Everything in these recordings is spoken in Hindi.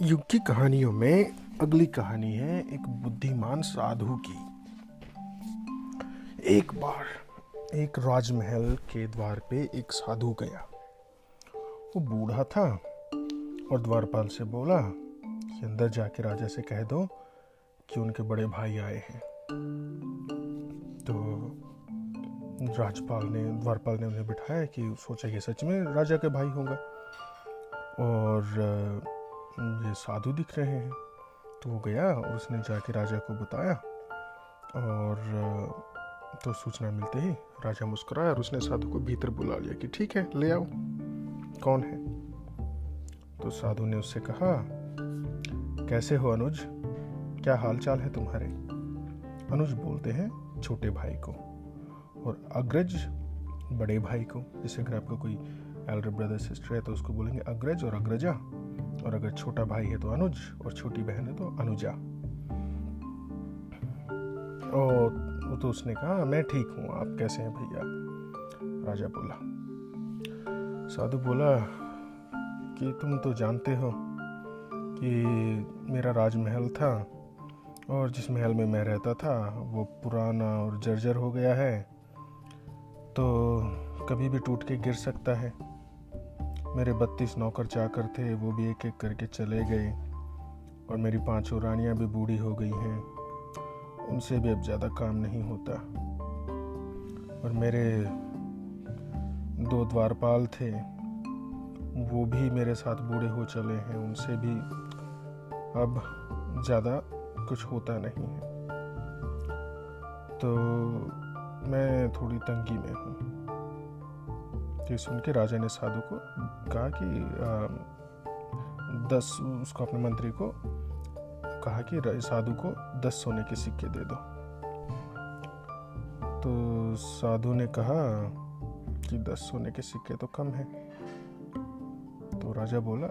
युग की कहानियों में अगली कहानी है एक बुद्धिमान साधु की। एक बार एक राजमहल के द्वार पे एक साधु गया। वो बूढ़ा था और द्वारपाल से बोला, कि अंदर जाके राजा से कह दो कि उनके बड़े भाई आए हैं। तो राजपाल ने, द्वारपाल ने उन्हें बिठाया कि सोचा कि सच में राजा के भाई होगा। और ये साधु दिख रहे हैं। तो वो गया और उसने जाके राजा को बताया और तो सूचना मिलते ही राजा मुस्कुराया और उसने साधु को भीतर बुला लिया कि ठीक है, ले आओ। कौन है? तो साधु ने उससे कहा, कैसे हो अनुज? क्या हाल चाल है तुम्हारे? अनुज बोलते हैं, छोटे भाई को और अग्रज बड़े भाई को। जैसे अगर आपका कोई एल्डर ब्रदर सिस्टर है तो उसको बोलेंगे अग्रज और अग्रजा। और अगर छोटा भाई है तो अनुज और छोटी बहन है तो अनुजा। और तो उसने कहा, मैं ठीक हूँ, आप कैसे हैं भैया? राजा बोला, साधु बोला कि तुम तो जानते हो कि मेरा राजमहल था और जिस महल में मैं रहता था, वो पुराना और जर्जर हो गया है तो कभी भी टूट के गिर सकता है। मेरे बत्तीस नौकर चाकर थे, वो भी एक एक करके चले गए। और मेरी पाँचों रानियाँ भी बूढ़ी हो गई हैं। उनसे भी अब ज़्यादा काम नहीं होता। और मेरे दो द्वारपाल थे, वो भी मेरे साथ बूढ़े हो चले हैं। उनसे भी अब ज़्यादा कुछ होता नहीं है। तो मैं थोड़ी तंगी में हूँ। ये सुन के राजा ने साधु को कहा कि आ, दस उसको अपने मंत्री को कहा कि साधु को दस सोने के सिक्के दे दो। तो साधु ने कहा कि दस सोने के सिक्के तो कम है। तो राजा बोला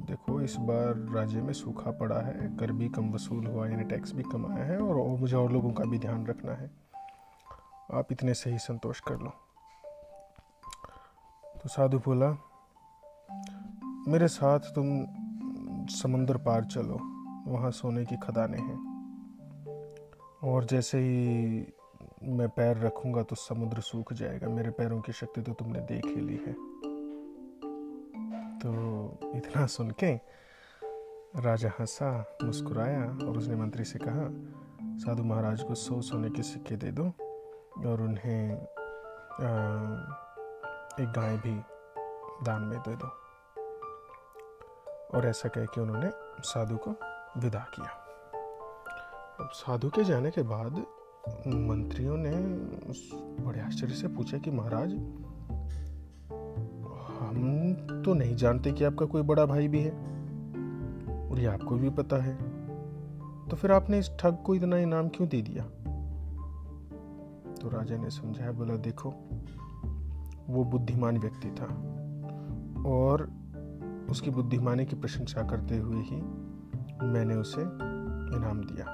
देखो इस बार राज्य में सूखा पड़ा है कर भी कम वसूल हुआ यानी टैक्स भी कम आया है और, और मुझे और लोगों का भी ध्यान रखना है। आप इतने से ही संतोष कर लो। तो साधु बोला मेरे साथ तुम समंदर पार चलो वहाँ सोने की खदानें हैं। और जैसे ही मैं पैर रखूँगा तो समुद्र सूख जाएगा। मेरे पैरों की शक्ति तो तुमने देख ही ली है। तो इतना सुन के राजा हंसा मुस्कुराया और उसने मंत्री से कहा साधु महाराज को सौ सोने के सिक्के दे दो और उन्हें आ, एक गाय भी दान में दे दो। और ऐसा कह के उन्होंने साधु को विदा किया। अब साधु के जाने के बाद मंत्रियों ने बड़े आश्चर्य से पूछा कि महाराज, हम तो नहीं जानते कि आपका कोई बड़ा भाई भी है और ये आपको भी पता है। तो फिर आपने इस ठग को इतना इनाम क्यों दे दिया? तो राजा ने समझाया, बोला, देखो वो बुद्धिमान व्यक्ति था और उसकी बुद्धिमानी की प्रशंसा करते हुए ही मैंने उसे इनाम दिया।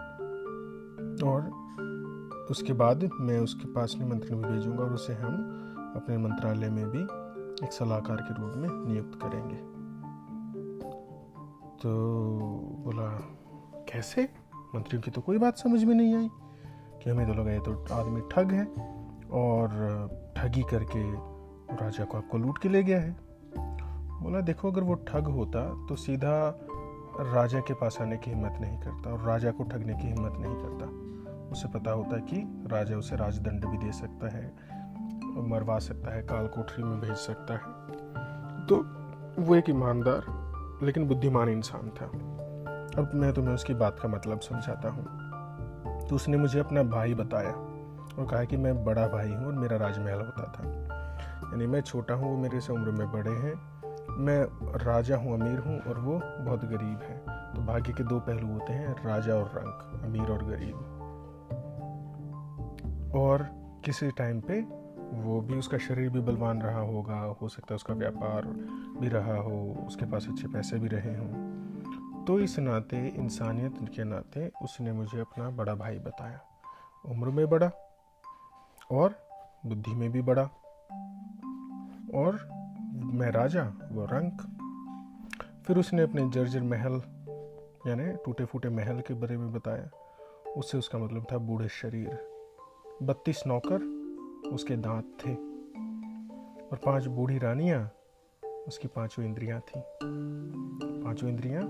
और उसके बाद मैं उसके पास निमंत्रण भी भेजूँगा और उसे हम अपने मंत्रालय में भी एक सलाहकार के रूप में नियुक्त करेंगे। तो बोला, कैसे? मंत्रियों की तो कोई बात समझ में नहीं आई कि हमें तो लगा ये तो आदमी ठग है और ठगी करके राजा को आपको लूट के ले गया है। बोला, देखो, अगर वो ठग होता तो सीधा राजा के पास आने की हिम्मत नहीं करता और राजा को ठगने की हिम्मत नहीं करता। उसे पता होता कि राजा उसे राजदंड भी दे सकता है, मरवा सकता है काल कोठरी में भेज सकता है। तो वो एक ईमानदार लेकिन बुद्धिमान इंसान था। अब मैं तुम्हें उसकी बात का मतलब समझाता हूँ। तो उसने मुझे अपना भाई बताया और कहा कि मैं बड़ा भाई हूँ और मेरा राजमहल होता था। यानी मैं छोटा हूँ, वो मेरे से उम्र में बड़े हैं। मैं राजा हूँ, अमीर हूँ और वो बहुत गरीब है। तो भाग्य के दो पहलू होते हैं, राजा और रंग अमीर और गरीब। और किसी टाइम पे वो भी उसका शरीर भी बलवान रहा होगा, हो सकता है उसका व्यापार भी रहा हो, उसके पास अच्छे पैसे भी रहे हों। तो इस नाते, इंसानियत के नाते, उसने मुझे अपना बड़ा भाई बताया। उम्र में बड़ा और बुद्धि में भी बड़ा। और मैं राजा, वो रंक। फिर उसने अपने जर्जर महल, यानी टूटे फूटे महल के बारे में बताया। उससे उसका मतलब था बूढ़े शरीर। बत्तीस नौकर उसके दांत थे। और पाँच बूढ़ी रानियाँ उसकी पाँचों इंद्रियाँ थी। पाँचों इंद्रियाँ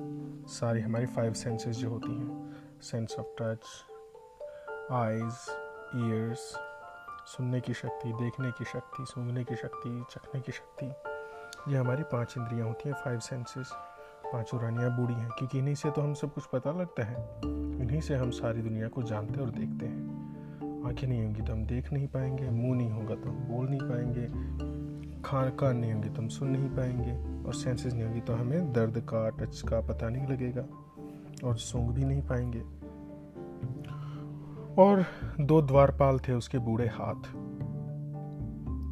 सारी हमारी फाइव सेंसेस जो होती हैं। Sense of touch eyes ears सुनने की शक्ति, देखने की शक्ति, सूंघने की शक्ति, चखने की शक्ति। ये हमारी पाँच इंद्रियाँ होती हैं फाइव सेंसेस पाँचों रानियाँ बूढ़ी हैं, क्योंकि इन्हीं से तो हम सब कुछ पता लगता है। इन्हीं से हम सारी दुनिया को जानते और देखते हैं। आँखें नहीं होंगी तो हम देख नहीं पाएँगे, मुँह नहीं होगा तो हम बोल नहीं पाएँगे, खान कान नहीं होंगे तो हम सुन नहीं पाएँगे, और सेंसेस नहीं होंगी तो हमें दर्द का टच का पता नहीं लगेगा, और सूंघ भी नहीं पाएँगे। और दो द्वारपाल थे उसके बूढ़े हाथ।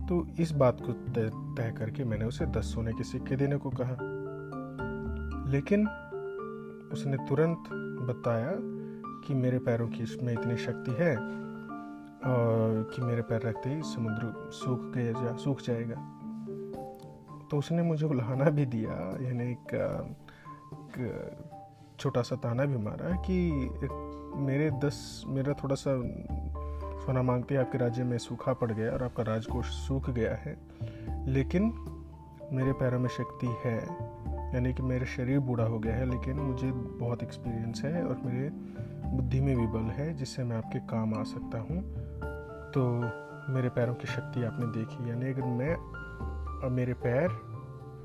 तो इस बात को तय करके मैंने उसे दस सोने के सिक्के देने को कहा। लेकिन उसने तुरंत बताया कि मेरे पैरों की इसमें इतनी शक्ति है, और कि मेरे पैर रखते ही समुद्र सूख गया जा, सूख जाएगा। तो उसने मुझे उल्हाना भी दिया, यानी एक छोटा सा ताना भी मारा कि मेरे दस, मेरा थोड़ा सा सोना मांगते आपके राज्य में सूखा पड़ गया और आपका राजकोष सूख गया है। लेकिन मेरे पैरों में शक्ति है, यानी कि मेरा शरीर बूढ़ा हो गया है, लेकिन मुझे बहुत एक्सपीरियंस है और मेरे बुद्धि में भी बल है, जिससे मैं आपके काम आ सकता हूँ। तो मेरे पैरों की शक्ति आपने देखी, यानी अगर मैं और मेरे पैर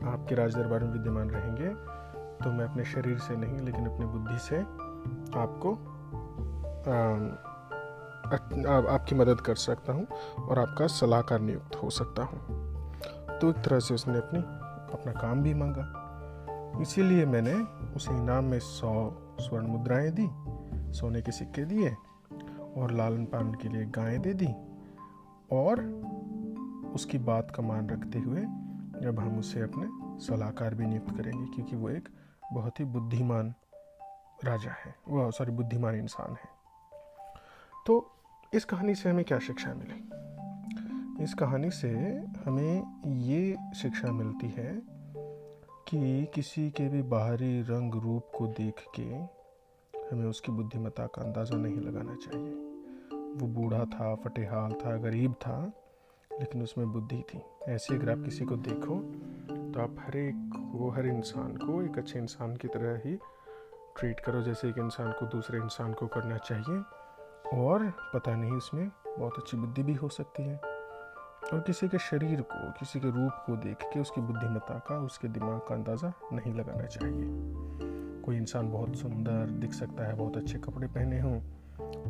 आपके राज दरबार में विद्यमान रहेंगे तो मैं अपने शरीर से नहीं, लेकिन अपनी बुद्धि से आपको आ, आपकी मदद कर सकता हूँ और आपका सलाहकार नियुक्त हो सकता हूँ। तो एक तरह से उसने अपनी अपना काम भी मांगा। इसीलिए मैंने उसे इनाम में सौ स्वर्ण मुद्राएँ दी सोने के सिक्के दिए और लालन पालन के लिए गायें दे दी और उसकी बात का मान रखते हुए अब हम उसे अपने सलाहकार भी नियुक्त करेंगे क्योंकि वो एक बहुत ही बुद्धिमान राजा है। वह सॉरी बुद्धिमान इंसान है। तो इस कहानी से हमें क्या शिक्षा मिली? इस कहानी से हमें ये शिक्षा मिलती है कि किसी के भी बाहरी रंग रूप को देख के हमें उसकी बुद्धिमत्ता का अंदाज़ा नहीं लगाना चाहिए। वो बूढ़ा था, फटेहाल था, गरीब था, लेकिन उसमें बुद्धि थी। ऐसे अगर आप किसी को देखो तो आप हर एक को हर इंसान को एक अच्छे इंसान की तरह ही ट्रीट करो, जैसे एक इंसान को दूसरे इंसान को करना चाहिए। और पता नहीं उसमें बहुत अच्छी बुद्धि भी हो सकती है। और किसी के शरीर को किसी के रूप को देख के उसकी बुद्धिमत्ता का उसके दिमाग का अंदाज़ा नहीं लगाना चाहिए। कोई इंसान बहुत सुंदर दिख सकता है बहुत अच्छे कपड़े पहने हों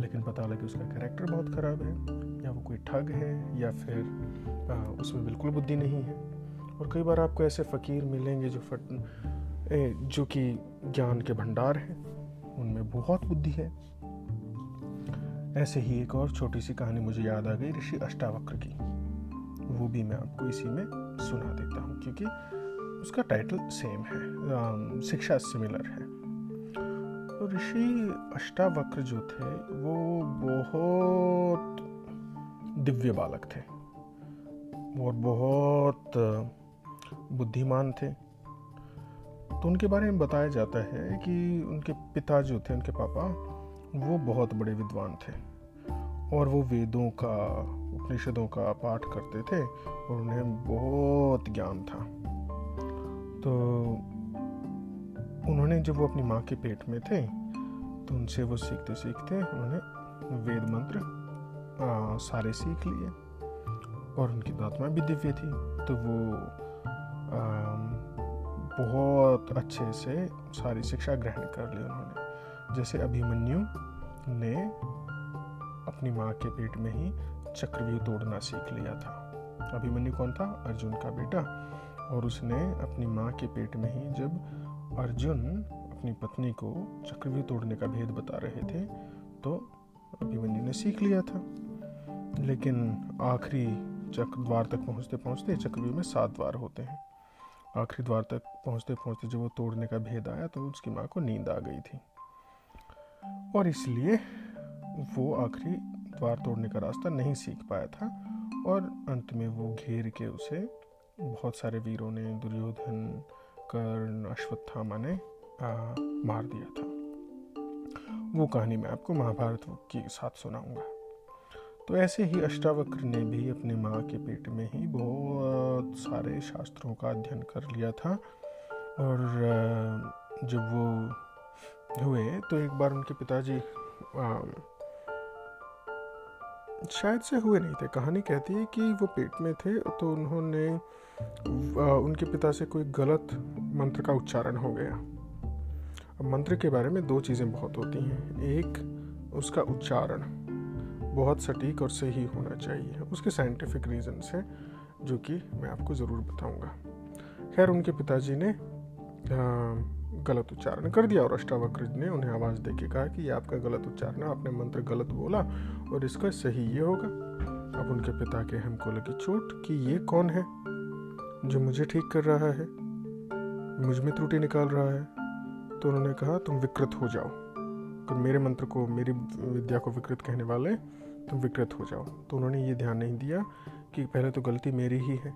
लेकिन पता लगे उसका कैरेक्टर बहुत ख़राब है या वो कोई ठग है या फिर आ, उसमें बिल्कुल बुद्धि नहीं है। और कई बार आपको ऐसे फ़कीर मिलेंगे जो फट जो कि ज्ञान के भंडार हैं। उनमें बहुत बुद्धि है। ऐसे ही एक और छोटी सी कहानी मुझे याद आ गई, ऋषि अष्टावक्र की। वो भी मैं आपको इसी में सुना देता हूँ, क्योंकि उसका टाइटल सेम है शिक्षा सिमिलर है। तो ऋषि अष्टावक्र जो थे, वो बहुत दिव्य बालक थे और बहुत बुद्धिमान थे। तो उनके बारे में बताया जाता है कि उनके पिता जो थे, उनके पापा वो बहुत बड़े विद्वान थे। और वो वेदों का उपनिषदों का पाठ करते थे और उन्हें बहुत ज्ञान था। तो उन्होंने जब वो अपनी माँ के पेट में थे तो उनसे वो सीखते सीखते उन्होंने वेद मंत्र आ, सारे सीख लिए और उनकी आत्मा भी दिव्य थी। तो वो आ, बहुत अच्छे से सारी शिक्षा ग्रहण कर ली उन्होंने। जैसे अभिमन्यु ने अपनी माँ के पेट में ही चक्रव्यूह तोड़ना सीख लिया था। अभिमन्यु कौन था? अर्जुन का बेटा। और उसने अपनी माँ के पेट में ही जब अर्जुन अपनी पत्नी को चक्रव्यूह तोड़ने का भेद बता रहे थे तो अभिमन्यु ने सीख लिया था। लेकिन आखिरी चक्र द्वार तक पहुँचते पहुँचते चक्रव्यूह में सात द्वार होते हैं। आखिरी द्वार तक पहुँचते पहुँचते जब वो तोड़ने का भेद आया तो उसकी माँ को नींद आ गई थी। और इसलिए वो आखिरी द्वार तोड़ने का रास्ता नहीं सीख पाया था और अंत में वो घेर के उसे बहुत सारे वीरों ने दुर्योधन कर्ण अश्वत्थामा ने आ, मार दिया था। वो कहानी मैं आपको महाभारत के साथ सुनाऊँगा। तो ऐसे ही अष्टावक्र ने भी अपने माँ के पेट में ही बहुत सारे शास्त्रों का अध्ययन कर लिया था और जब वो हुए तो एक बार उनके पिताजी शायद से हुए नहीं थे। कहानी कहती है कि वो पेट में थे तो उन्होंने उनके पिता से कोई गलत मंत्र का उच्चारण हो गया। अब मंत्र के बारे में दो चीज़ें बहुत होती हैं। एक, उसका उच्चारण बहुत सटीक और सही होना चाहिए। उसके साइंटिफिक रीजंस हैं, जो कि मैं आपको ज़रूर बताऊँगा। खैर, उनके पिताजी ने गलत उच्चारण कर दिया और अष्टावक्र ने उन्हें आवाज़ दे के कहा कि ये आपका गलत उच्चारण है, आपने मंत्र गलत बोला और इसका सही ये होगा। अब उनके पिता के हमको लगी चोट कि ये कौन है जो मुझे ठीक कर रहा है, मुझमें त्रुटि निकाल रहा है? तो उन्होंने कहा, तुम विकृत हो जाओ। तो मेरे मंत्र को, मेरी विद्या को विकृत कहने वाले तुम विकृत हो जाओ। तो उन्होंने ये ध्यान नहीं दिया कि पहले तो गलती मेरी ही है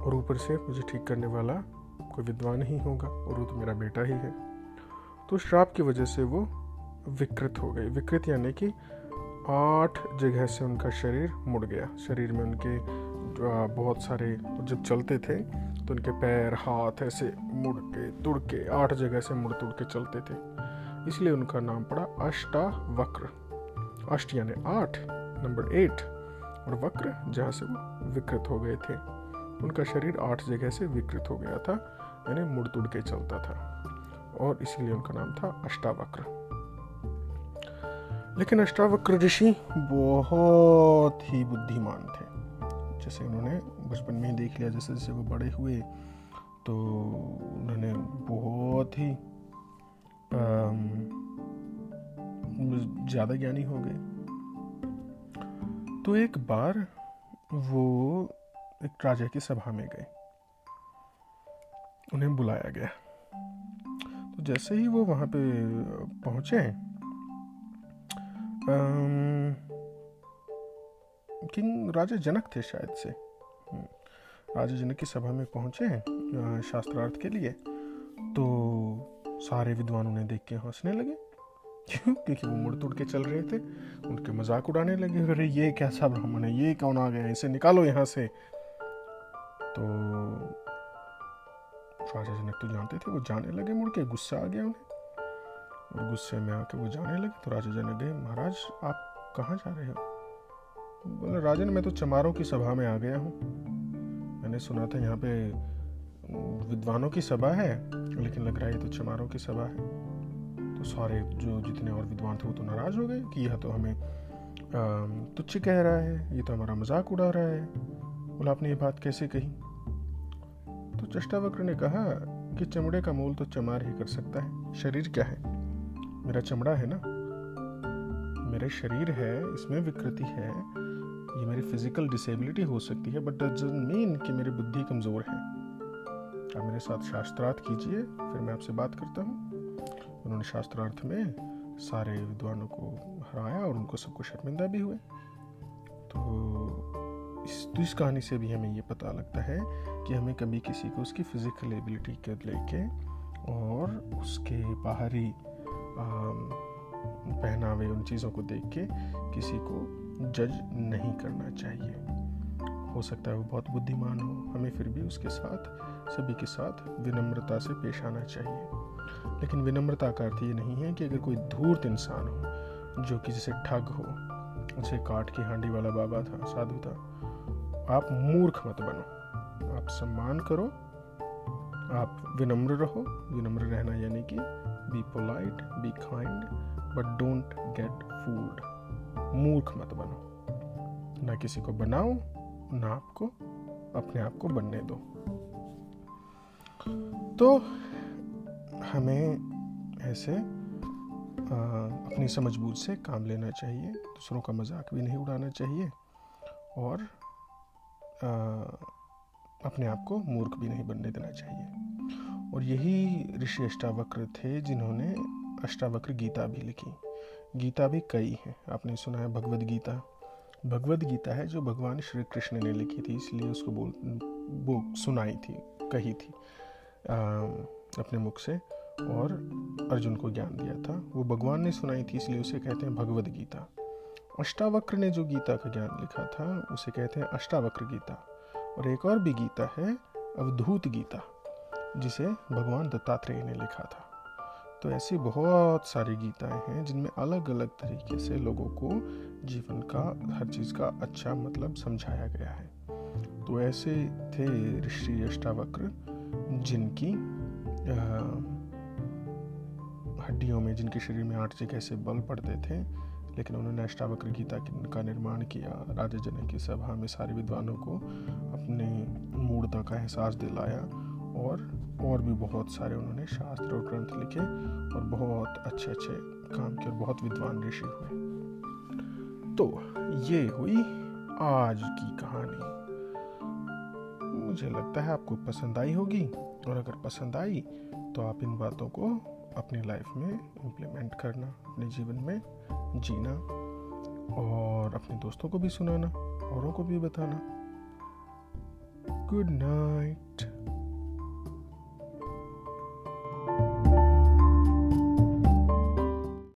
और ऊपर से मुझे ठीक करने वाला कोई विद्वान ही होगा और वो तो मेरा बेटा ही है। तो श्राप की वजह से वो विकृत हो गई। विकृत यानी कि आठ जगह से उनका शरीर मुड़ गया। शरीर में उनके बहुत सारे, जब चलते थे तो उनके पैर, हाथ ऐसे मुड़ के, तुड़ के, आठ जगह से मुड़ तुड़ के चलते थे। इसलिए उनका नाम पड़ा अष्टा वक्र अष्ट यानी आठ, नंबर एट, और वक्र जहाँ से वो विकृत हो गए थे। उनका शरीर आठ जगह से विकृत हो गया था। यानी मुड़ तुड़ के चलता था और इसीलिए उनका नाम था अष्टावक्र। लेकिन अष्टावक्र ऋषि बहुत ही बुद्धिमान थे। जैसे उन्होंने बचपन में ही देख लिया, जैसे जैसे वो बड़े हुए तो उन्होंने बहुत ही ज़्यादा ज्ञानी हो गए। तो एक बार वो एक राजा की सभा में गए। उन्हें बुलाया गया। तो जैसे ही वो वहाँ पे पहुँचे किंग राजा जनक थे शायद से। हम्म, राजा जनक की सभा में पहुँचे शास्त्रार्थ के लिए। तो सारे विद्वान उन्हें देख के हंसने लगे। क्यों? क्योंकि वो मुड़ तुड़ के चल रहे थे। उनके मज़ाक उड़ाने लगे। अरे ये कैसा ब्राह्मण है? ये कौन आ गया? इसे निकालो यहाँ से। तो राजा जनक तो जानते थे, वो जाने लगे मुड़ के, गुस्सा आ गया उन्हें। और गुस्से में आके वो जाने लगे तो राजा जनक गए महाराज, आप कहाँ जा रहे हो? बोले, राजन, मैं तो चमारों की सभा में आ गया हूँ। मैंने सुना था यहाँ पे विद्वानों की सभा है, लेकिन लग रहा है ये तो चमारों की सभा है। तो सारे जो जितने और विद्वान थे, वो तो नाराज़ हो गए कि यह तो हमें तुच्छ कह रहा है, ये तो हमारा मज़ाक उड़ा रहा है। बोला, आपने ये बात कैसे कही? तो चष्टावक्र ने कहा कि चमड़े का मोल तो चमार ही कर सकता है। शरीर क्या है? मेरा चमड़ा है ना? मेरा शरीर है, इसमें विकृति है। ये मेरी फ़िज़िकल डिसेबिलिटी हो सकती है बट डजन मीन कि मेरी बुद्धि कमज़ोर है। आप मेरे साथ शास्त्रार्थ कीजिए, फिर मैं आपसे बात करता हूँ। उन्होंने शास्त्रार्थ में सारे विद्वानों को हराया और उनको सबको शर्मिंदा भी हुए। तो इस तो इस कहानी से भी हमें ये पता लगता है कि हमें कभी किसी को उसकी फ़िज़िकल एबिलिटी के लेके और उसके बाहरी पहनावे, उन चीज़ों को देख के किसी को जज नहीं करना चाहिए। हो सकता है वो बहुत बुद्धिमान हो, हमें फिर भी उसके साथ, सभी के साथ विनम्रता से पेश आना चाहिए। लेकिन विनम्रता का अर्थ ये नहीं है कि अगर कोई धूर्त इंसान हो, जो कि जैसे ठग हो, उसे काट के हांडी वाला बाबा था, साधु था आप मूर्ख मत बनो। आप सम्मान करो। आप विनम्र रहो। विनम्र रहना यानी कि be polite be kind but don't get fooled मूर्ख मत बनो। ना किसी को बनाओ ना आपको अपने आप को बनने दो। तो हमें ऐसे आ, अपनी समझबूझ से काम लेना चाहिए। दूसरों का मज़ाक भी नहीं उड़ाना चाहिए। और आ, अपने आप को मूर्ख भी नहीं बनने देना चाहिए। और यही ऋषि अष्टावक्र थे जिन्होंने अष्टावक्र गीता भी लिखी। गीता भी कई हैं। आपने सुना है भगवद गीता। भगवद गीता है जो भगवान श्री कृष्ण ने लिखी थी इसलिए उसको बोल वो सुनाई थी कही थी आ, अपने मुख से। और अर्जुन को ज्ञान दिया था। वो भगवान ने सुनाई थी इसलिए उसे कहते हैं भगवद गीता। अष्टावक्र ने जो गीता का ज्ञान लिखा था, उसे कहते हैं अष्टावक्र गीता। और एक और भी गीता है, अवधूत गीता, जिसे भगवान दत्तात्रेय ने लिखा था। तो ऐसी बहुत सारी गीताएँ हैं, जिनमें अलग अलग तरीके से लोगों को जीवन का, हर चीज़ का अच्छा मतलब समझाया गया है। तो ऐसे थे ऋषि अष्टावक्र, जिनकी हड्डियों में, जिनके शरीर में आठ जगह से बल पड़ते थे लेकिन उन्होंने अष्टावक्र गीता का निर्माण किया। राजा जनक की सभा में सारे विद्वानों को अपने मूर्ता का एहसास दिलाया और और भी बहुत सारे उन्होंने शास्त्र और ग्रंथ लिखे और बहुत अच्छे अच्छे काम किए और बहुत विद्वान ऋषि हुए। तो ये हुई आज की कहानी। मुझे लगता है आपको पसंद आई होगी और अगर पसंद आई तो आप इन बातों को अपनी लाइफ में इम्प्लीमेंट करना, अपने जीवन में जीना और अपने दोस्तों को भी सुनाना औरों को भी बताना। Good night